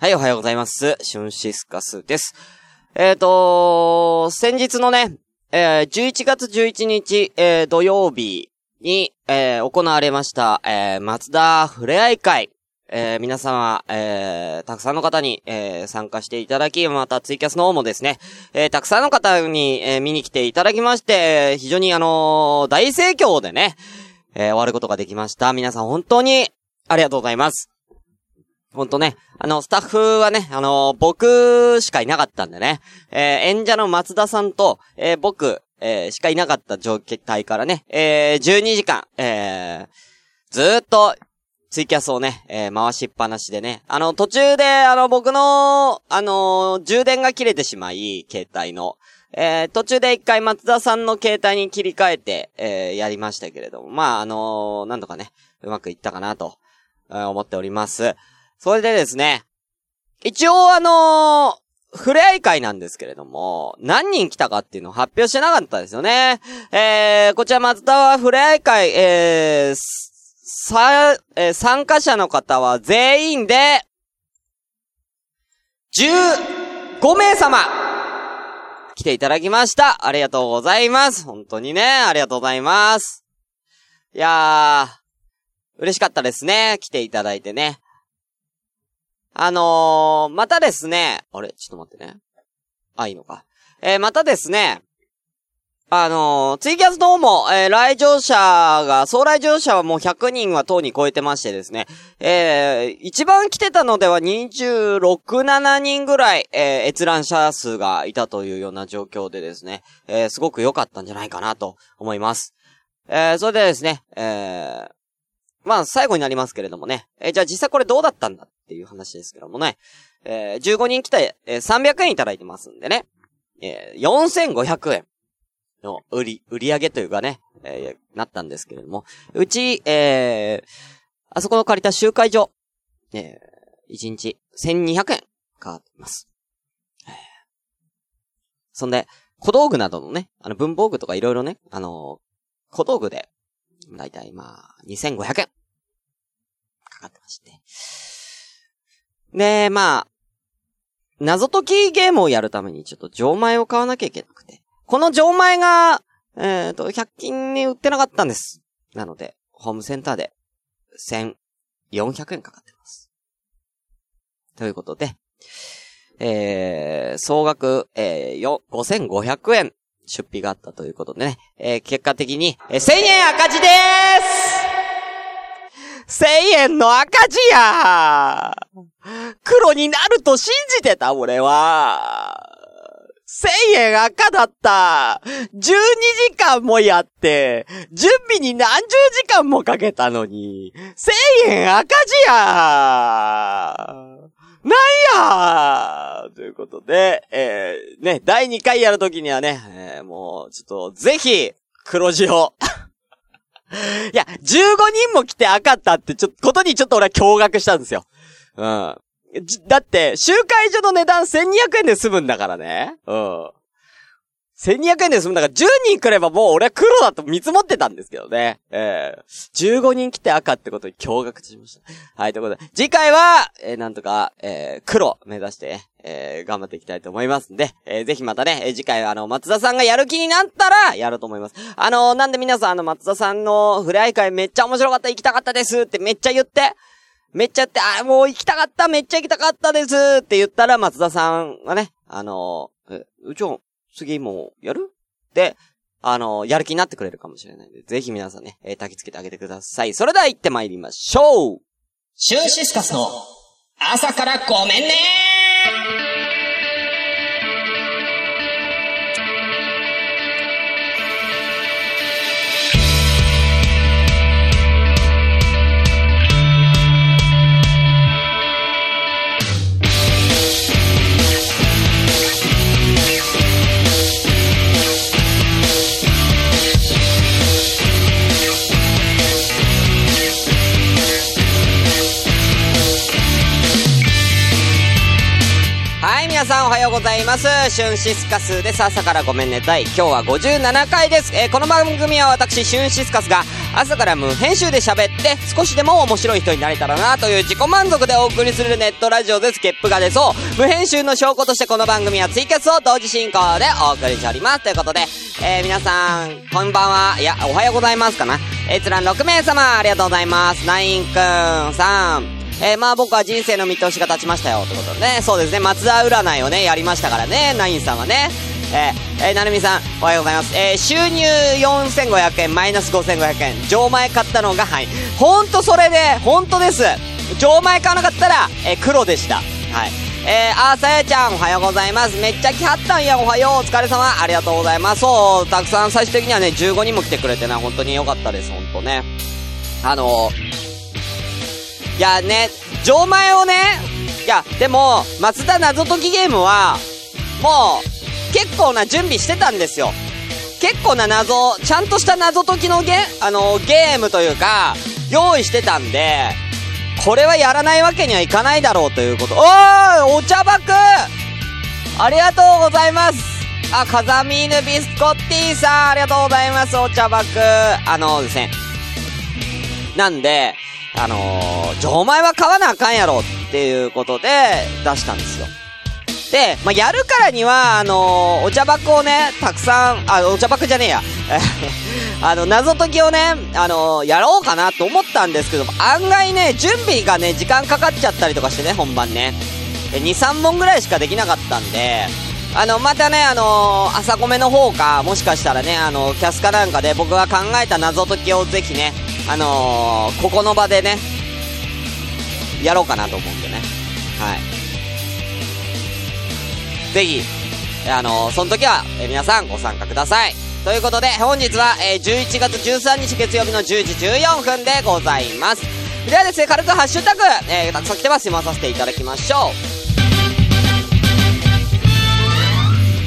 はい、おはようございます。シュンシスカスです。えっ、ー、と先日のね、えー、11月11日、えー、土曜日に、えー、行われました、えー、松田ふれあい会。えー、皆様、えー、たくさんの方に、えー、参加していただき、またツイキャスの方もですね、えー、たくさんの方に、えー、見に来ていただきまして、非常にあのー、大盛況でね、えー、終わることができました。皆さん本当にありがとうございます。ほんとね、あの、スタッフはね、あの、僕しかいなかったんでね、えー、演者の松田さんと、えー、僕、えー、しかいなかった状態からね、えー、12時間、えー、ずーっと、ツイキャスをね、えー、回しっぱなしでね、あの、途中で、あの、僕の、あの充電が切れてしまい、携帯の。えー、途中で一回松田さんの携帯に切り替えて、えー、やりましたけれども、まあ、あのなんとかね、うまくいったかなと、えー、思っております。それでですね、一応あのー、触れ合い会なんですけれども、何人来たかっていうのを発表してなかったですよね。えー、こちら松田は触れ合い会、えー、さ、えー、参加者の方は全員で、15名様来ていただきました。ありがとうございます。本当にね、ありがとうございます。いやー、嬉しかったですね。来ていただいてね。あのー、またですね、あれ？ちょっと待ってね。あ、いいのか。えー、またですね、あのー、ツイキャスの方も、えー、来場者が、総来場者はもう100人は等に超えてましてですね、えー、一番来てたのでは26、7人ぐらい、え、閲覧者数がいたというような状況でですね、え、すごく良かったんじゃないかなと思います。え、それでですね、えー、まあ、最後になりますけれどもね。えー、じゃあ実際これどうだったんだっていう話ですけどもね。えー、15人来て、えー、300円いただいてますんでね。えー、4500円の売り、売り上げというかね、えー、なったんですけれども。うち、えー、あそこの借りた集会所、えー、1日1200円かかってます。えー、そんで、小道具などのね、あの文房具とかいろいろね、あのー、小道具でだいたいまあ、2500円。かかってまして。で、まあ、謎解きゲームをやるためにちょっと錠前を買わなきゃいけなくて。この錠前が、えっ、ー、と、100均に売ってなかったんです。なので、ホームセンターで1400円かかってます。ということで、えー、総額、えー、5500円出費があったということでね、えー、結果的に、え、1000円赤字でーす !1000 円の赤字や黒になると信じてた、俺は。1000円赤だった !12 時間もやって、準備に何十時間もかけたのに、1000円赤字やなんやということで、えー、ね、第2回やるときにはね、えー、もう、ちょっと、ぜひ、黒字を。いや、15人も来て赤ったって、ちょっと、ことにちょっと俺は驚愕したんですよ。うん。だって、集会所の値段1200円で済むんだからね。うん。1200円で済むんだから、10人来ればもう俺は黒だと見積もってたんですけどね。ええー、15人来て赤ってことに驚愕しました。はい、ということで、次回は、えー、なんとか、えー、黒目指して、えー、頑張っていきたいと思いますんで、えー、ぜひまたね、えー、次回はあの、松田さんがやる気になったら、やると思います。あのー、なんで皆さんあの、松田さんの触れ合い会めっちゃ面白かった、行きたかったですってめっちゃ言って、めっちゃ言って、あ、もう行きたかった、めっちゃ行きたかったですって言ったら、松田さんがね、あのー、え、うちょ、次もやる？で、あの、やる気になってくれるかもしれないんで、ぜひ皆さんね、えー、焚き付けてあげてください。それでは行ってまいりましょう。シューシスカスの朝からごめんね皆さんおはようございます。シュンシスカスです。朝からごめんねたい。今日は57回です。えー、この番組は私、シュンシスカスが朝から無編集で喋って少しでも面白い人になれたらなという自己満足でお送りするネットラジオです。ゲップが出そう。無編集の証拠としてこの番組はツイキャスを同時進行でお送りしております。ということで、えー、皆さん、こんばんは。いや、おはようございますかな。閲覧6名様、ありがとうございます。ナインくんさん。えー、まあ僕は人生の見通しが立ちましたよ、ってことでね。そうですね、松田占いをね、やりましたからね、ナインさんはね。えー、えー、なるみさん、おはようございます。えー、収入4500円、マイナス5500円、錠前買ったのが、はい。ほんとそれで、ほんとです。錠前買わなかったら、えー、黒でした。はい。えー、あさやちゃん、おはようございます。めっちゃ来はったんや、おはよう、お疲れ様、ありがとうございます。そう、たくさん最終的にはね、15人も来てくれてな、本当に良かったです、本当ね。あのー、いやね、錠前をね、いや、でも、松田謎解きゲームは、もう、結構な準備してたんですよ。結構な謎、ちゃんとした謎解きのゲ、あの、ゲームというか、用意してたんで、これはやらないわけにはいかないだろうということ。おーお茶爆ありがとうございますあ、風見犬ビスコッティさん、ありがとうございます、お茶爆あのですね。なんで、あのー、錠前は買わなあかんやろっていうことで出したんですよ。で、まあ、やるからには、あのー、お茶箱をね、たくさん、あ、お茶箱じゃねえや。あの、謎解きをね、あのー、やろうかなと思ったんですけども、案外ね、準備がね、時間かかっちゃったりとかしてね、本番ね。2、3本ぐらいしかできなかったんで、あの、またね、あのー、朝米の方か、もしかしたらね、あの、キャスカなんかで僕が考えた謎解きをぜひね、あのー、ここの場でね、やろうかなと思うんでね。はい。ぜひ、あのー、その時は、え皆さんご参加ください。ということで、本日は、えー、11月13日月曜日の10時14分でございます。ではですね、軽くハッシュタグ、えー、たくさん来てます。読まさせていただきましょう。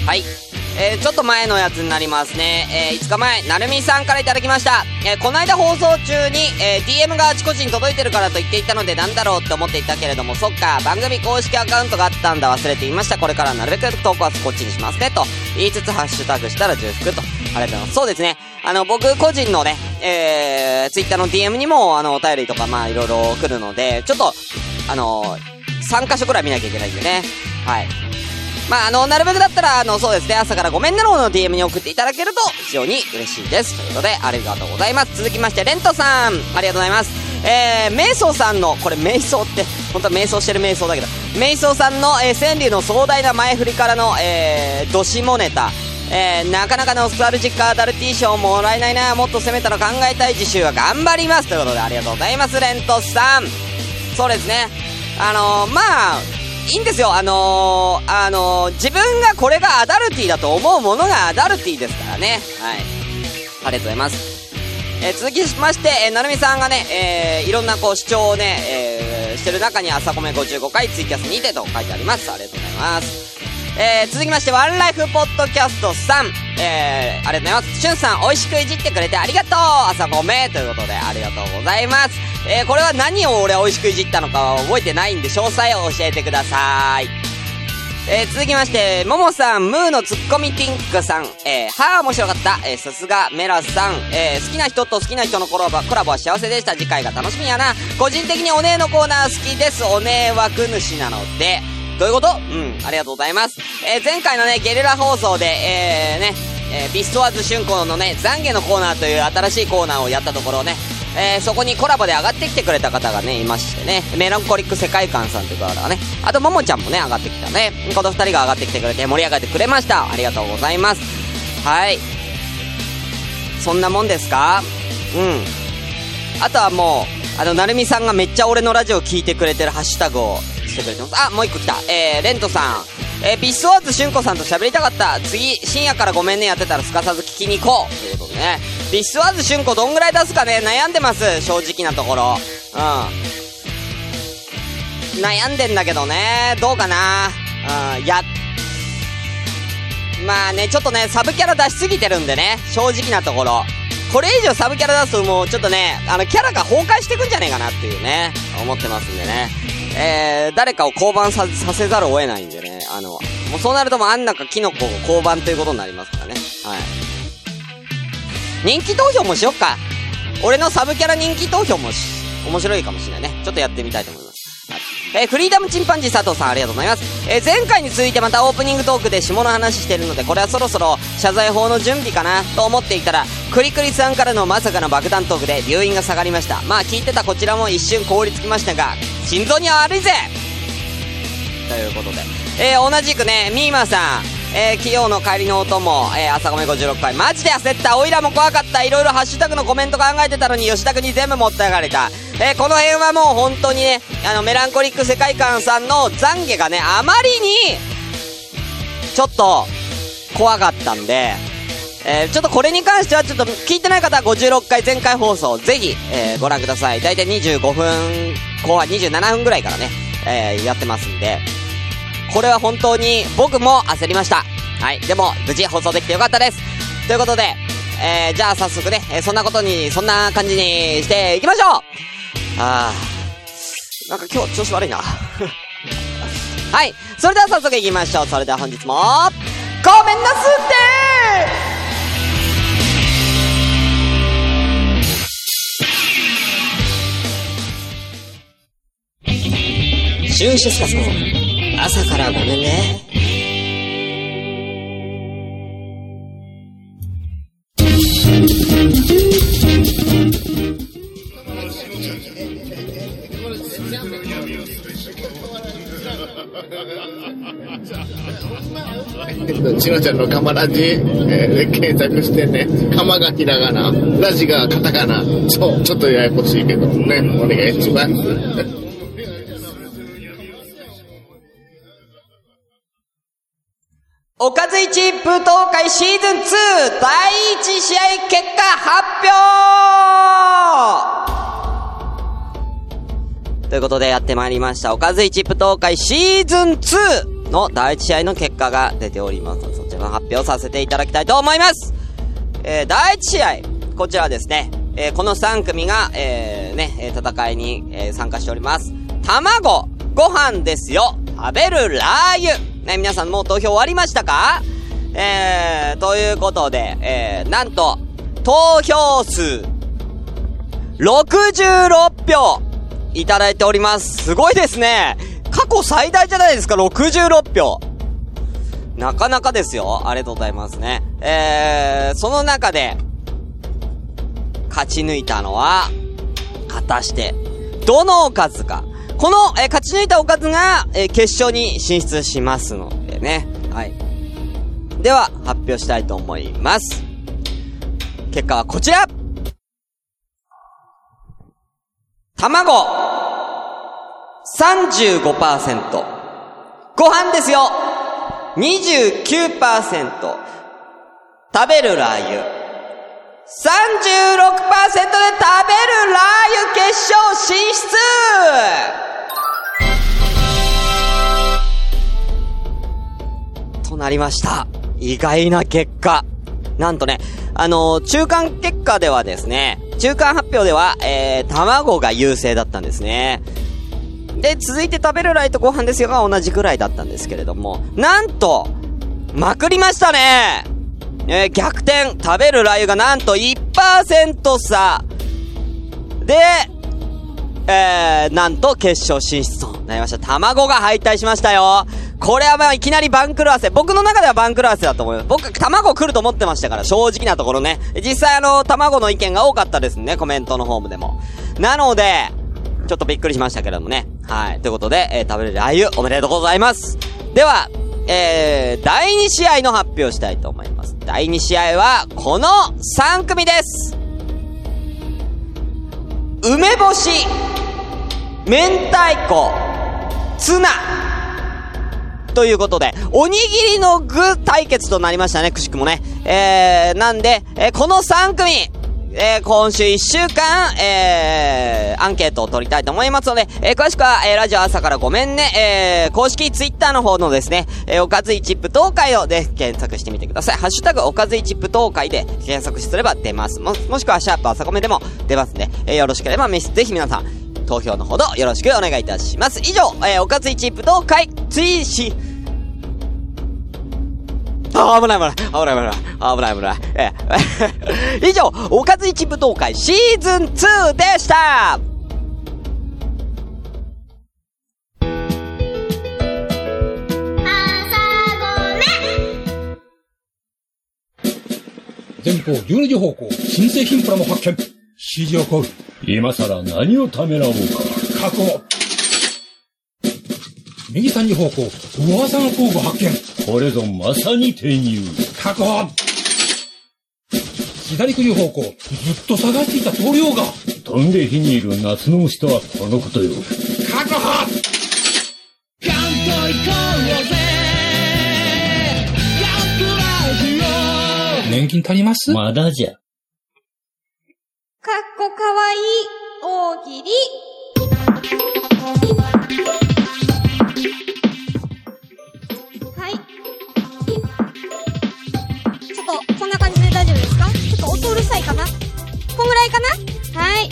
はい。えー、ちょっと前のやつになりますね。えー、5日前、なるみさんからいただきました。えー、この間放送中に、え、DM があちこちに届いてるからと言っていたのでなんだろうって思っていたけれども、そっか、番組公式アカウントがあったんだ、忘れていました。これからなるべく投稿はこっちにしますね、と言いつつハッシュタグしたら重複と。ありがとうございます。そうですね。あの、僕個人のね、えー、ツイッターの DM にも、あの、お便りとか、まあ、いろいろ来るので、ちょっと、あの3箇所くらい見なきゃいけないんでね。はい。まあ、あの、なるべくだったら、あの、そうですね、朝からごめんねのの DM に送っていただけると非常に嬉しいです。ということで、ありがとうございます。続きまして、レントさん、ありがとうございます。えー、瞑想さんの、これ瞑想って、本当は瞑想してる瞑想だけど、瞑想さんの、えー、川柳の壮大な前振りからの、えー、どしもネタ、えー、なかなかノスタルジックアダルティー賞もらえないな、もっと攻めたの考えたい次週は頑張ります。ということで、ありがとうございます、レントさん。そうですね。あのー、まあ、いいんですよ。あのー、あのー、自分がこれがアダルティだと思うものがアダルティですからね。はい。ありがとうございます。えー、続きまして、えー、なるみさんがね、えー、いろんなこう主張をね、えー、してる中に朝米55回ツイキャスにてと書いてあります。ありがとうございます。えー、続きまして、ワンライフポッドキャストさん。えー、ありがとうございます。しゅんさん、美味しくいじってくれてありがとう朝米ということで、ありがとうございます。えー、これは何を俺美味しくいじったのかは覚えてないんで、詳細を教えてください。えー、続きまして、ももさん、ムーのツッコミピンクさん、えー、はぁ、面白かった。えー、さすが、メラさん、えー、好きな人と好きな人のコラボコラボは幸せでした。次回が楽しみやな。個人的にお姉のコーナー好きです。お姉枠主なので。どういうこと？うん、ありがとうございます。えー、前回のね、ゲリラ放送で、えー、ね、えー、ビストワーズ春子のね、懺悔のコーナーという新しいコーナーをやったところね、えー、そこにコラボで上がってきてくれた方がね、いましてね、メランコリック世界観さんという方がね、あと、ももちゃんもね、上がってきたね。この二人が上がってきてくれて盛り上がってくれました。ありがとうございます。はい。そんなもんですか？うん。あとはもう、あの、なるみさんがめっちゃ俺のラジオ聞いてくれてるハッシュタグをしてくれてます。あ、もう一個来た。えー、レントさん。えー、ビスワーズしゅんこさんと喋りたかった。次、深夜からごめんねやってたらすかさず聞きに行こう。ということでね。ビスワーズしゅんこどんぐらい出すかね、悩んでます。正直なところ。うん。悩んでんだけどね。どうかな。うん、や、まあね、ちょっとね、サブキャラ出しすぎてるんでね。正直なところ。これ以上サブキャラ出すともうちょっとね、あの、キャラが崩壊してくんじゃねえかなっていうね、思ってますんでね。えー、誰かを降板させざるを得ないんでね。あの、もうそうなるともあん中キノコ降板ということになりますからね。はい。人気投票もしよっか。俺のサブキャラ人気投票もし、面白いかもしれないね。ちょっとやってみたいと思います。はいえー、フリーダムチンパンジー佐藤さんありがとうございます。えー、前回に続いてまたオープニングトークで下の話してるので、これはそろそろ謝罪法の準備かなと思っていたら、クリクリさんからのまさかの爆弾トークで留飲が下がりました。まあ聞いてたこちらも一瞬凍りつきましたが、心臓に悪いぜということで。えー、同じくね、ミーマさん、えー、企業の帰りの音も、えー、朝ごめ56回。マジで焦った。おいらも怖かった。いろいろハッシュタグのコメント考えてたのに、吉田君に全部持って上がれた。えー、この辺はもう本当にね、あの、メランコリック世界観さんの懺悔がね、あまりに、ちょっと、怖かったんで、えー、ちょっとこれに関してはちょっと聞いてない方は56回前回放送ぜひ、えー、ご覧ください。だいたい25分、後半27分ぐらいからね、えー、やってますんで、これは本当に僕も焦りました。はい。でも、無事放送できてよかったです。ということで、えー、じゃあ早速ね、えー、そんなことに、そんな感じにしていきましょうあー。なんか今日調子悪いな。はい。それでは早速行きましょう。それでは本日も、ごめんなすってシュンシスカスの朝からごめんね。ちのちゃんのカマラジ、えー、検索してね、カマがひらがな、ラジがカタカナ、そう、ちょっとややこしいけどね、お願いします。おかず一舞踏会シーズン2第1試合結果発表ということでやってまいりました。おかず一舞踏会シーズン2の第1試合の結果が出ております。そちらの発表させていただきたいと思います。えー、第1試合、こちらですね。えー、この3組が、えー、ね、戦いに、えー、参加しております。卵、ご飯ですよ、食べるラー油。ね、皆さんもう投票終わりましたか？えー、ということで、えー、なんと、投票数、66票、いただいております。すごいですね。過去最大じゃないですか、66票。なかなかですよ。ありがとうございますね。えー、その中で、勝ち抜いたのは、果たして、どのおかずか。この、えー、勝ち抜いたおかずが、えー、決勝に進出しますのでね。はい。では、発表したいと思います。結果はこちら卵 !35%。ご飯ですよ !29%。食べるラー油。36%で食べるラー油決勝進出となりました。意外な結果。なんとね、あのー、中間結果ではですね、中間発表では、えー、卵が優勢だったんですね。で、続いて食べるライトご飯ですよが同じくらいだったんですけれども、なんと、まくりましたねえー、逆転食べるラー油がなんと1%差で、えー、なんと決勝進出となりました。卵が敗退しましたよ。これはまあいきなり番狂わせ。僕の中では番狂わせだと思います。僕、卵来ると思ってましたから、正直なところね。実際あの、卵の意見が多かったですね、コメントの方でも。なので、ちょっとびっくりしましたけれどもね。はい。ということで、えー、食べれるラー油、おめでとうございます。では、えー、第2試合の発表したいと思います。第2試合は、この3組です。梅干し、明太子、ツナ、ということで、おにぎりの具対決となりましたね、くしくもね。えー、なんで、えー、この3組、えー、今週1週間、えー、アンケートを取りたいと思いますので、えー、詳しくは、えー、ラジオ朝からごめんね、えー、公式ツイッターの方のですね、えー、おかずいチップ東海をで検索してみてください。ハッシュタグおかずいチップ東海で検索すれば出ます。も、もしくはシャープ朝ごめでも出ますんで、えー、よろしければ、ぜひ皆さん、投票のほどよろしくお願いいたします。以上、えー、おかずいチップ東海、追試、あ、危ない危ない。危ない危ない。危ない危ない。え 以上、おかず一武道会シーズン2でした前方12時方向、新製品プラも発見。指示を行う。今さら何をためらおうか。確保。右3時方向、噂の工具発見。これぞまさに転入。確保。左9時方向、ずっと探していた棟梁が。飛んで火にいる夏の虫とはこのことよ。確保年金足ります？まだじゃ。かっこかわいい大喜利。はい。ちょっと、こんな感じで大丈夫ですか？ちょっと音うるさいかな？こんぐらいかな？はい。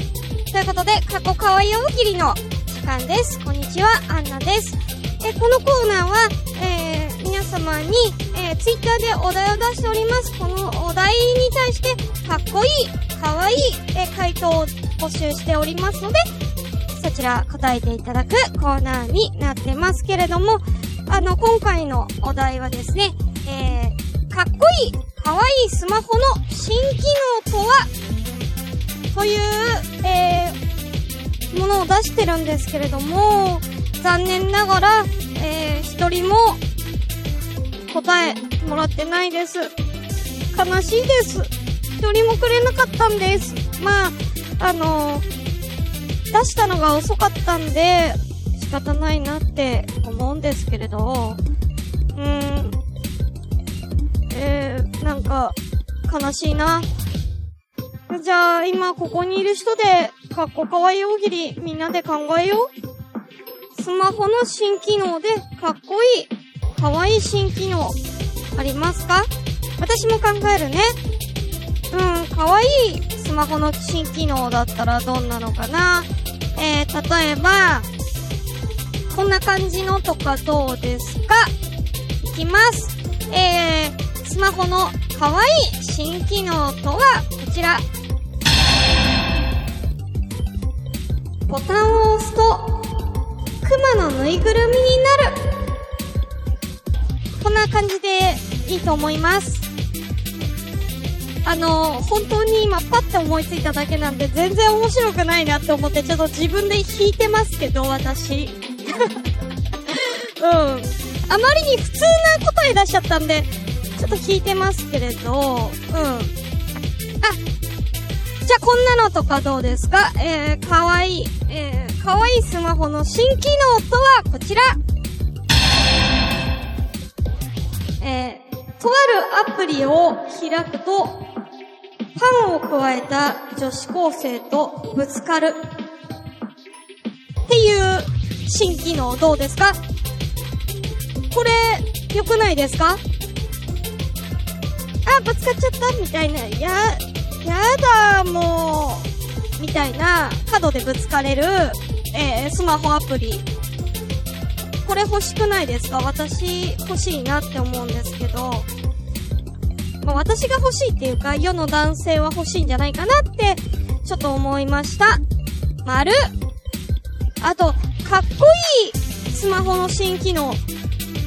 ということで、かっこかわいい大喜利の時間です。こんにちは、アンナです。え、このコーナーは、えー、皆様に、えー、ツイッターでお題を出しております。このお題に対して、かっこいい、かわいい、えー、回答を募集しておりますので、そちら答えていただくコーナーになってますけれども、あの、今回のお題はですね、えー、かっこいい、かわいいスマホの新機能とは、という、えー、ものを出してるんですけれども、残念ながら、えー、一人も答えもらってないです。悲しいです。一人もくれなかったんです。まあ、あのー、出したのが遅かったんで、仕方ないなって思うんですけれど、うーん、えー、なんか、悲しいな。じゃあ、今ここにいる人で、かっこかわいい大喜利、みんなで考えよう。スマホの新機能で、かっこいい、かわい新機能、ありますか？私も考えるね。うん、かわいいスマホの新機能だったらどんなのかな？えー、例えば、こんな感じのとかどうですか？いきます。えー、スマホのかわいい新機能とは、こちら。ボタンを押すと、クマのぬいぐるみになる。こんな感じでいいと思います。あの、本当に今パッて思いついただけなんで全然面白くないなって思ってちょっと自分で弾いてますけど、私。うん。あまりに普通な答え出しちゃったんで、ちょっと弾いてますけれど、うん。あ、じゃあこんなのとかどうですか？えー、かわいい、えー、かわいいスマホの新機能とはこちら。えー、とあるアプリを開くと、パンを加えた女子高生とぶつかる。っていう新機能どうですか？これ、良くないですか？あ、ぶつかっちゃったみたいな。や、やだ、もう。みたいな、角でぶつかれる、えー、スマホアプリ。これ欲しくないですか？私、欲しいなって思うんですけど。まあ、私が欲しいっていうか、世の男性は欲しいんじゃないかなって、ちょっと思いました。丸。あと、かっこいいスマホの新機能。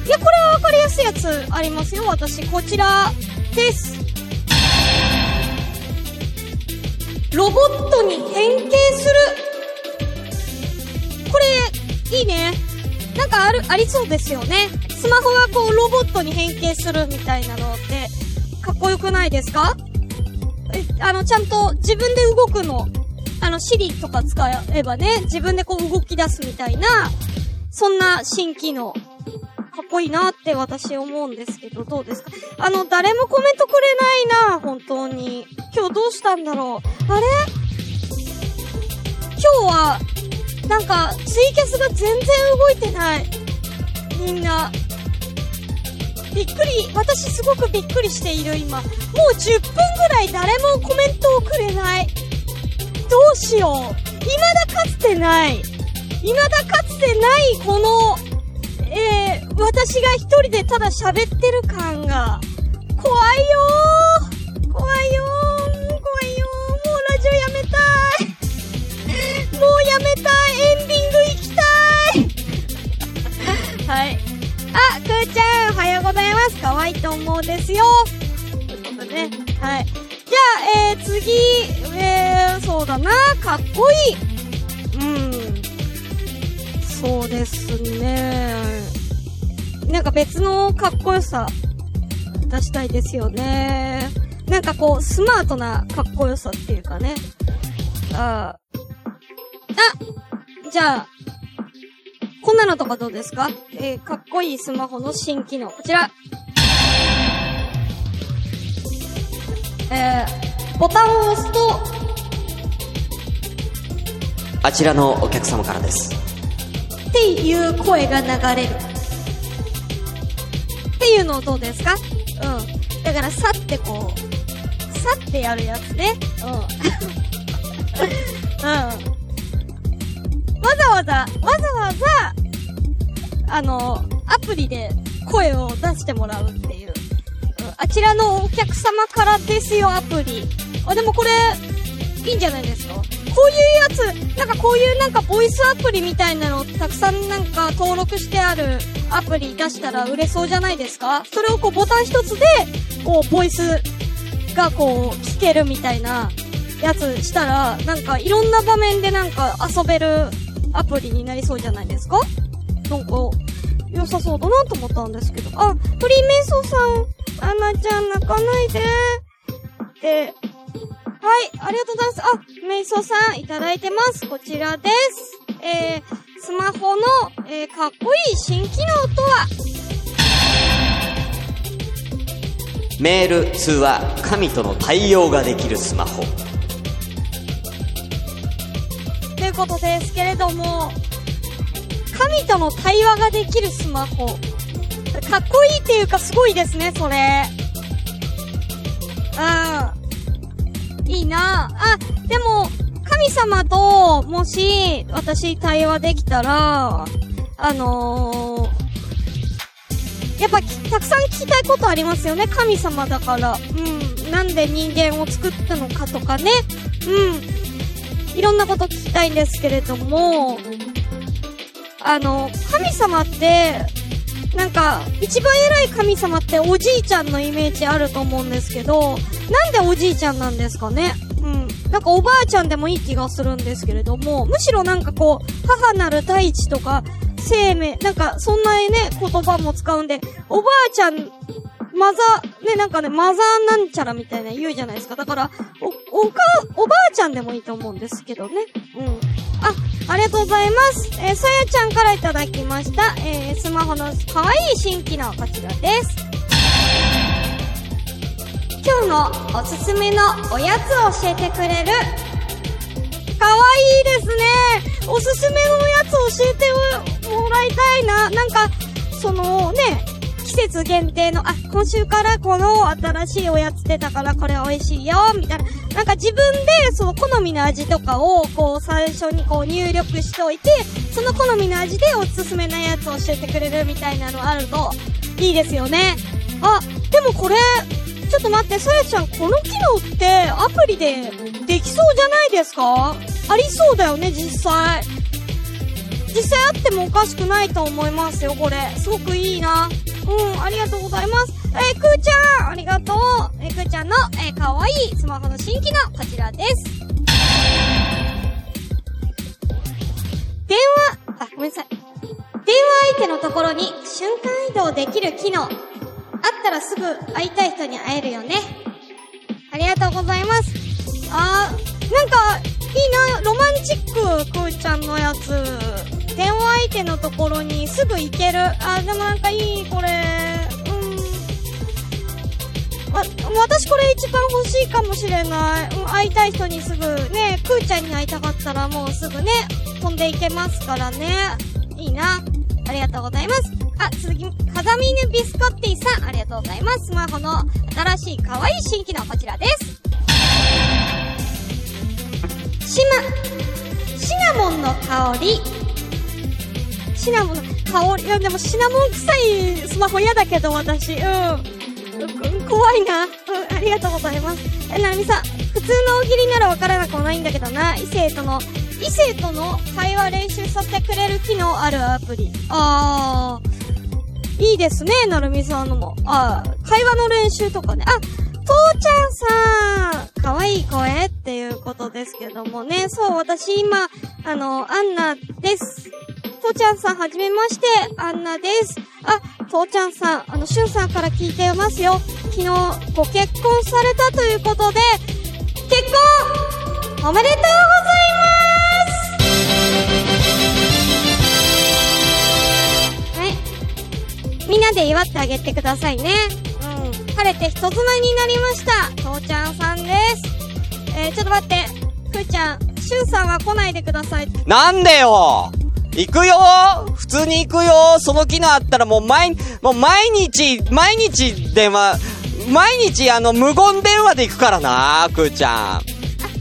いや、これはわかりやすいやつありますよ、私。こちらです。ロボットに変形する。これ、いいね。なんかある、ありそうですよね。スマホがこう、ロボットに変形するみたいなのって、かっこよくないですか？え、あの、ちゃんと自分で動くの。あの、シリとか使えばね、自分でこう動き出すみたいな、そんな新機能。かっこいいなって私思うんですけど、どうですか？あの、誰もコメントくれないな、本当に。今日どうしたんだろう。あれ？今日は、なんか、ツイキャスが全然動いてない。みんな。びっくり、私すごくびっくりしている今。もう10分ぐらい誰もコメントをくれない。どうしよう。未だかつてない。未だかつてないこの、えー、私が一人でただ喋ってる感が、怖いよー怖いよー怖いよーもうラジオやめたいもうやめたいはい。あ、くーちゃん、おはようございます。可愛いと思うですよ。ということでね。はい。じゃあ、えー、次、えー、そうだな、かっこいい。うん。そうですね。なんか別のかっこよさ出したいですよね。なんかこう、スマートなかっこよさっていうかね。あ。あじゃあ、こんなのとかどうですか？えー、かっこいいスマホの新機能。こちら。えー、ボタンを押すと、あちらのお客様からです。っていう声が流れる。っていうのどうですか？うん。だから、さってこう、さってやるやつね。うん。うん。わざわざ、わざわざ、あの、アプリで声を出してもらうっていう。あちらのお客様からですよ、アプリ。あ、でもこれ、いいんじゃないですか？こういうやつ、なんかこういうなんかボイスアプリみたいなのたくさんなんか登録してあるアプリ出したら売れそうじゃないですか？それをこうボタン一つで、こうボイスがこう聞けるみたいなやつしたら、なんかいろんな場面でなんか遊べるアプリになりそうじゃないですか？なんか、良さそうだなと思ったんですけど。あ、フリーメイソーさん、アナちゃん泣かないで。で、はい、ありがとうございます。あ、メイソーさんいただいてます。こちらです。えー、スマホの、えー、かっこいい新機能とは？メール、通話、神との対応ができるスマホ。ことですけれども、神との対話ができるスマホ。かっこいいっていうかすごいですね、それ。うん。いいなあ、でも、神様と、もし、私対話できたら、あのー、やっぱ、たくさん聞きたいことありますよね、神様だから。うん。なんで人間を作ったのかとかね。うん。いろんなこと聞きたいんですけれども、あの、神様って、なんか、一番偉い神様っておじいちゃんのイメージあると思うんですけど、なんでおじいちゃんなんですかね？うん。なんかおばあちゃんでもいい気がするんですけれども、むしろなんかこう、母なる大地とか、生命、なんかそんなね、言葉も使うんで、おばあちゃん、マザー、ね、なんかね、マザーなんちゃらみたいな言うじゃないですか。だから、お、おか、おばあちゃんでもいいと思うんですけどね。うん。あ、ありがとうございます。えー、さやちゃんからいただきました。えー、スマホの可愛い新機能、こちらです。今日のおすすめのおやつを教えてくれる。かわいいですね。おすすめのおやつ教えてもらいたいな。なんか、そのね、季節限定の、あ、今週からこの新しいおやつ出たからこれ美味しいよ、みたいな。なんか自分でその好みの味とかをこう最初にこう入力しておいて、その好みの味でおすすめなやつを教えてくれるみたいなのあるといいですよね。あ、でもこれ、ちょっと待って、さやちゃん、この機能ってアプリでできそうじゃないですか？ありそうだよね、実際。実際あってもおかしくないと思いますよ、これ。すごくいいな。うん、ありがとうございます。えー、くーちゃん、ありがとう。えー、くーちゃんの、えー、かわいいスマホの新機能、こちらです。電話、あ、ごめんなさい。電話相手のところに瞬間移動できる機能。あったらすぐ会いたい人に会えるよね。ありがとうございます。あー、なんか、いいな、ロマンチック、くーちゃんのやつ。電話相手のところにすぐ行ける。あ、でもなんかいい、これ。うん。わ、私これ一番欲しいかもしれない。うん、会いたい人にすぐ、ね、くーちゃんに会いたかったらもうすぐね、飛んでいけますからね。いいな。ありがとうございます。あ、続き、風見犬ビスコッティさん、ありがとうございます。スマホの新しい可愛い新機能、こちらです。シマ、シナモンの香り。シナモン香り。いや、でもシナモン臭いスマホ嫌だけど、私。うん。怖いな。うん、ありがとうございます。え、なるみさん、普通の大喜利ならわからなくもないんだけどな、異性との、異性との会話練習させてくれる機能あるアプリ。あー、いいですね、なるみさんのも。あー、会話の練習とかね。あ、父ちゃんさん、可愛い声っていうことですけどもね。そう、私今、あの、アンナです。父ちゃんさん、はじめまして、アンナです。あ、父ちゃんさん、あの、しゅんさんから聞いてますよ。昨日、ご結婚されたということで、結婚おめでとうございますはい。みんなで祝ってあげてくださいね。うん。晴れて人妻になりました。父ちゃんさんです。えー、ちょっと待って。ふーちゃん、しゅんさんは来ないでください。なんでよ行くよ普通に行くよその機能あったらもう毎、もう毎日、毎日電話、毎日あの無言電話で行くからなくーちゃん。あ、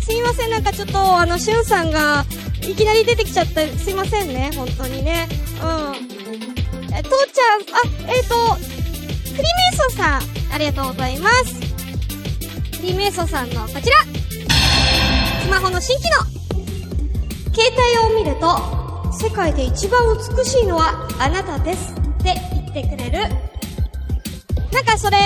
すいません、なんかちょっと、あの、しゅんさんが、いきなり出てきちゃって、すいませんね、本当にね。うん。え、父ちゃん、あ、えっ、と、クリメイソさん、ありがとうございます。クリメイソさんのこちらスマホの新機能携帯を見ると、世界で一番美しいのはあなたですって言ってくれる。なんかそれ、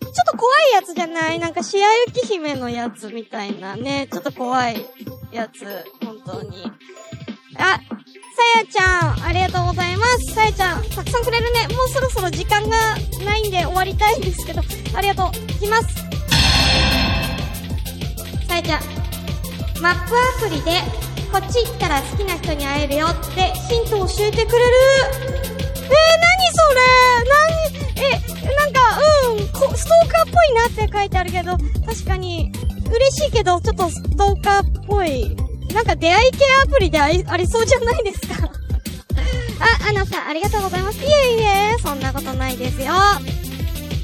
ちょっと怖いやつじゃない？なんか、シアユキ姫のやつみたいなね。ちょっと怖いやつ。本当に。あ、さやちゃん、ありがとうございます。さやちゃん、たくさんくれるね。もうそろそろ時間がないんで終わりたいんですけど、ありがとう。いきます。さやちゃん、マップアプリで、こっち行ったら好きな人に会えるよってヒント教えてくれる？えー、何それ？何？え、なんか、うん、こストーカーっぽいなって書いてあるけど、確かに、嬉しいけど、ちょっとストーカーっぽい。なんか出会い系アプリでありありそうじゃないですか？あ、アナさん、ありがとうございます。いえいえ、そんなことないですよ。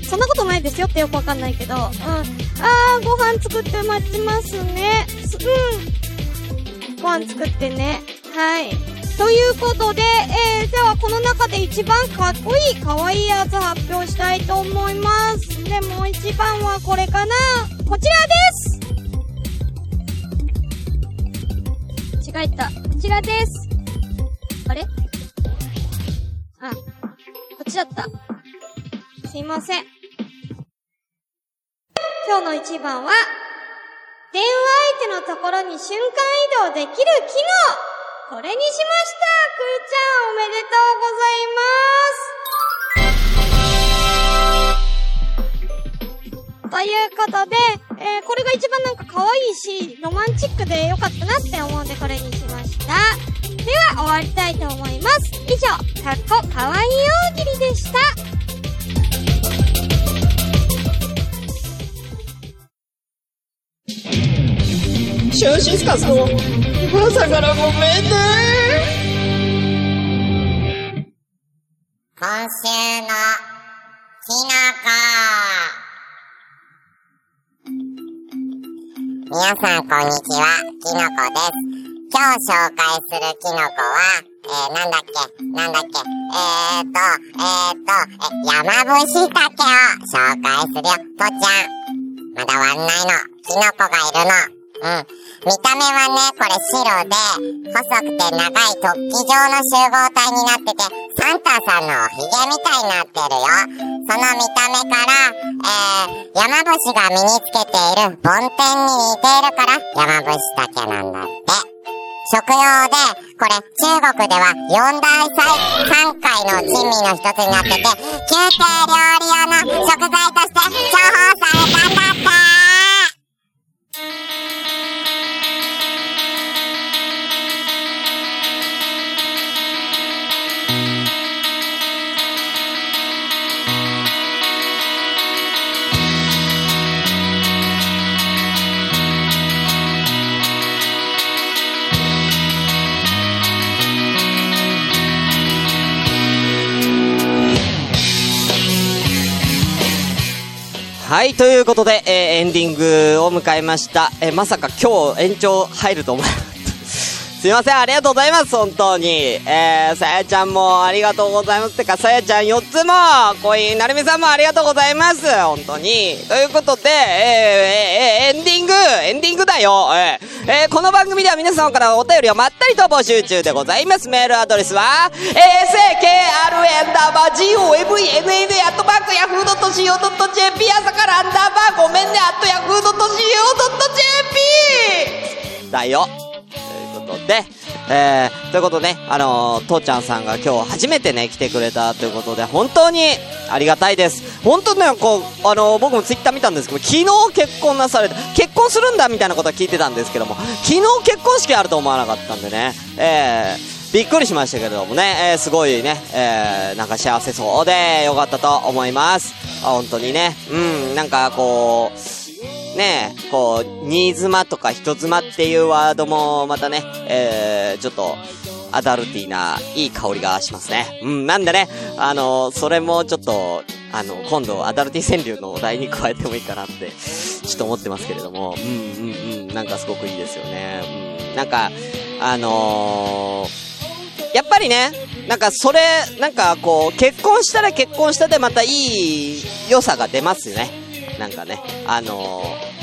そんなことないですよってよくわかんないけど。うん。あー、ご飯作って待ちますね。うん。ご飯作ってね。はい。ということで、えー、ではこの中で一番かっこいい、かわいいやつ発表したいと思います。でも一番はこれかな。こちらです違えた。こちらです。あれ？あ、こっちだった。すいません。今日の一番は、電話相手のところに瞬間移動できる機能これにしましたくーちゃんおめでとうございますということで、えー、これが一番なんか可愛いし、ロマンチックで良かったなって思うんでこれにしました。では、終わりたいと思います。以上、かっこかわいい大喜利でした。シュンシスカスの朝からごめんね。今週のきのこ。皆さんこんにちは、きのこです。今日紹介するきのこは、えー、なんだっけ、なんだっけ、えーと、えーと、え、山伏竹を紹介するよ。とっちゃん、まだ終わんないの。きのこがいるの。うん。見た目はね、これ白で、細くて長い突起状の集合体になってて、サンタさんのおひげみたいになってるよ。その見た目から、えー、山伏が身につけている梵天に似ているから、山伏竹なんだって。食用で、これ中国では四大祭三回の珍味の一つになってて、宮廷料理用の食材として重宝されたんだって Música はい、ということで、えーエンディングを迎えました。えーまさか今日延長入ると思わなかっ。すいません、ありがとうございます、本当に。えー、さやちゃんもありがとうございます。てか、さやちゃん4つも、こい、なるみさんもありがとうございます。本当に。ということで、えー、えー、エンディング、エンディングだよ。えー、えーこの番組では皆様からお便りをまったりと募集中でございます。メールアドレスは、asakrn ダーバー govnna アットマークヤフー .co.jp 朝からアンダーバーごめんね、アットヤフー .co.jp だよ。で、えー、ということで、あのー、父ちゃんさんが今日初めてね、来てくれたということで、本当にありがたいです。本当ね、こう、あのー僕もツイッター見たんですけど、昨日結婚なされた、結婚するんだみたいなことは聞いてたんですけども、昨日結婚式あると思わなかったんでね、えー、びっくりしましたけれどもね、えー、すごいね、えー、なんか幸せそうで、よかったと思います。あ、本当にね、うん、なんかこう、ね、こう、新妻とか人妻っていうワードもまたね、えー、ちょっと、アダルティーな、いい香りがしますね。うん、なんでね、あのそれもちょっと、あの、今度、アダルティ川柳のお題に加えてもいいかなって、ちょっと思ってますけれども、うん、うん、うん、なんかすごくいいですよね。うん、なんか、あのー、やっぱりね、なんかそれ、なんかこう、結婚したら結婚したでまたいい良さが出ますよね。なんかね、あのー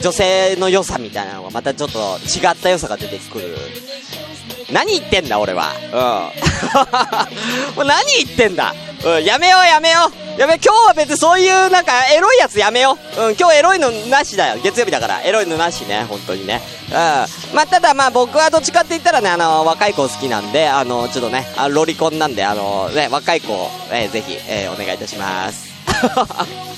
女性の良さみたいなのがまたちょっと違った良さが出てくる。何言ってんだ俺は。うん。もう何言ってんだ。うん、やめようやめよう。やめ、今日は別にそういうなんかエロいやつやめよう。うん、今日エロいのなしだよ。月曜日だから。エロいのなしね、本当にね。うん。まあ、ただまあ僕はどっちかって言ったらね、あの、若い子好きなんで、あの、ちょっとね、あロリコンなんで、あの、ね、若い子、えーぜひ、えーお願いいたします。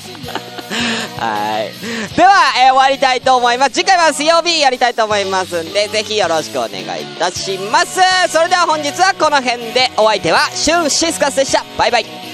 はい。では、えー終わりたいと思います。次回は水曜日やりたいと思いますんで、ぜひよろしくお願いいたします。それでは本日はこの辺で、お相手は、シュンシスカスでした。バイバイ。